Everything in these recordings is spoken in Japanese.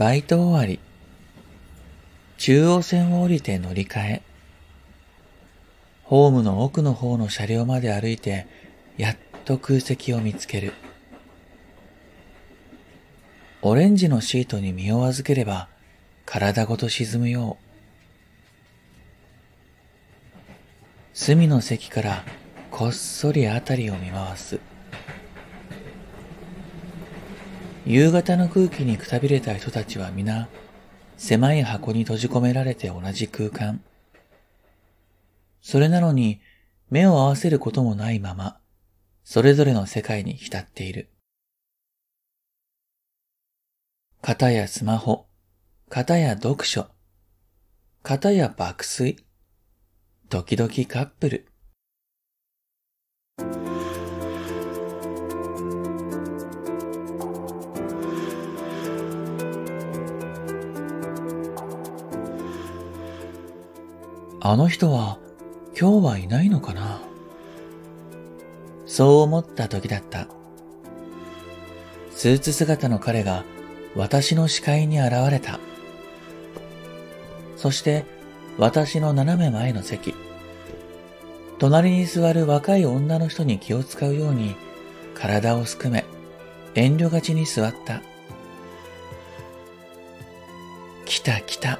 バイト終わり。中央線を降りて乗り換え。ホームの奥の方の車両まで歩いて、やっと空席を見つける。オレンジのシートに身を預ければ、体ごと沈むよう。隅の席からこっそりあたりを見回す。夕方の空気にくたびれた人たちは皆、狭い箱に閉じ込められて同じ空間。それなのに、目を合わせることもないまま、それぞれの世界に浸っている。片やスマホ、片や読書、片や爆睡、時々カップル。あの人は今日はいないのかな？そう思った時だった。スーツ姿の彼が私の視界に現れた。そして私の斜め前の席。隣に座る若い女の人に気を使うように体をすくめ遠慮がちに座った。来た来た。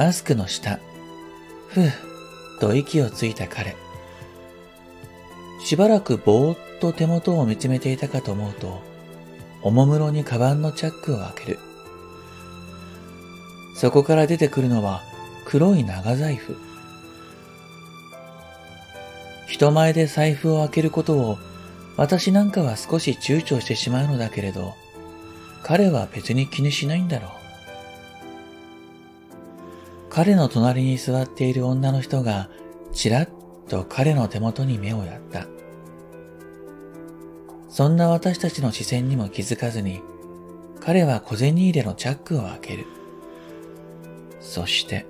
マスクの下、ふぅ、と息をついた彼。しばらくぼーっと手元を見つめていたかと思うと、おもむろにカバンのチャックを開ける。そこから出てくるのは黒い長財布。人前で財布を開けることを私なんかは少し躊躇してしまうのだけれど、彼は別に気にしないんだろう。彼の隣に座っている女の人がちらっと彼の手元に目をやった。そんな私たちの視線にも気づかずに、彼は小銭入れのチャックを開ける。そして、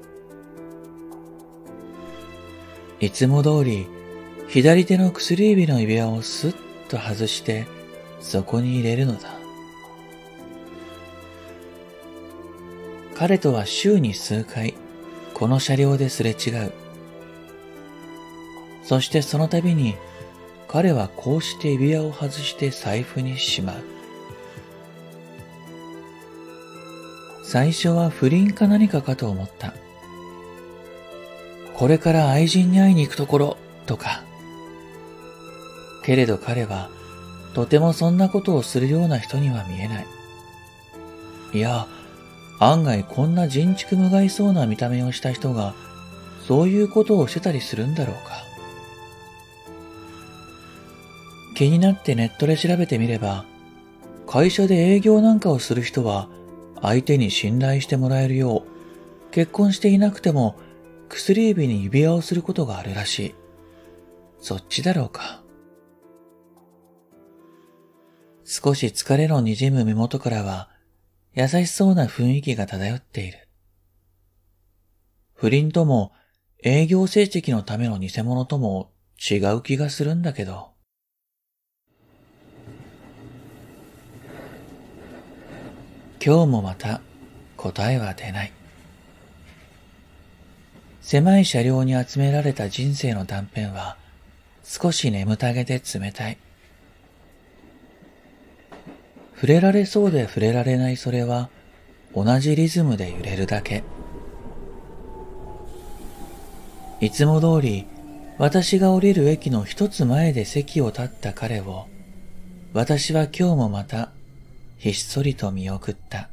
いつも通り左手の薬指の指輪をスッと外してそこに入れるのだ。彼とは週に数回この車両ですれ違う。そしてその度に彼はこうして指輪を外して財布にしまう。最初は不倫か何かかと思った。これから愛人に会いに行くところとか。けれど彼はとてもそんなことをするような人には見えない。いや、案外こんな人畜無害そうな見た目をした人が、そういうことをしてたりするんだろうか。気になってネットで調べてみれば、会社で営業なんかをする人は、相手に信頼してもらえるよう、結婚していなくても薬指に指輪をすることがあるらしい。そっちだろうか。少し疲れの滲む目元からは、優しそうな雰囲気が漂っている。不倫とも営業成績のための偽物とも違う気がするんだけど。今日もまた答えは出ない。狭い車両に集められた人生の断片は少し眠たげで冷たい。触れられそうで触れられないそれは同じリズムで揺れるだけ。いつも通り私が降りる駅の一つ前で席を立った彼を私は今日もまたひっそりと見送った。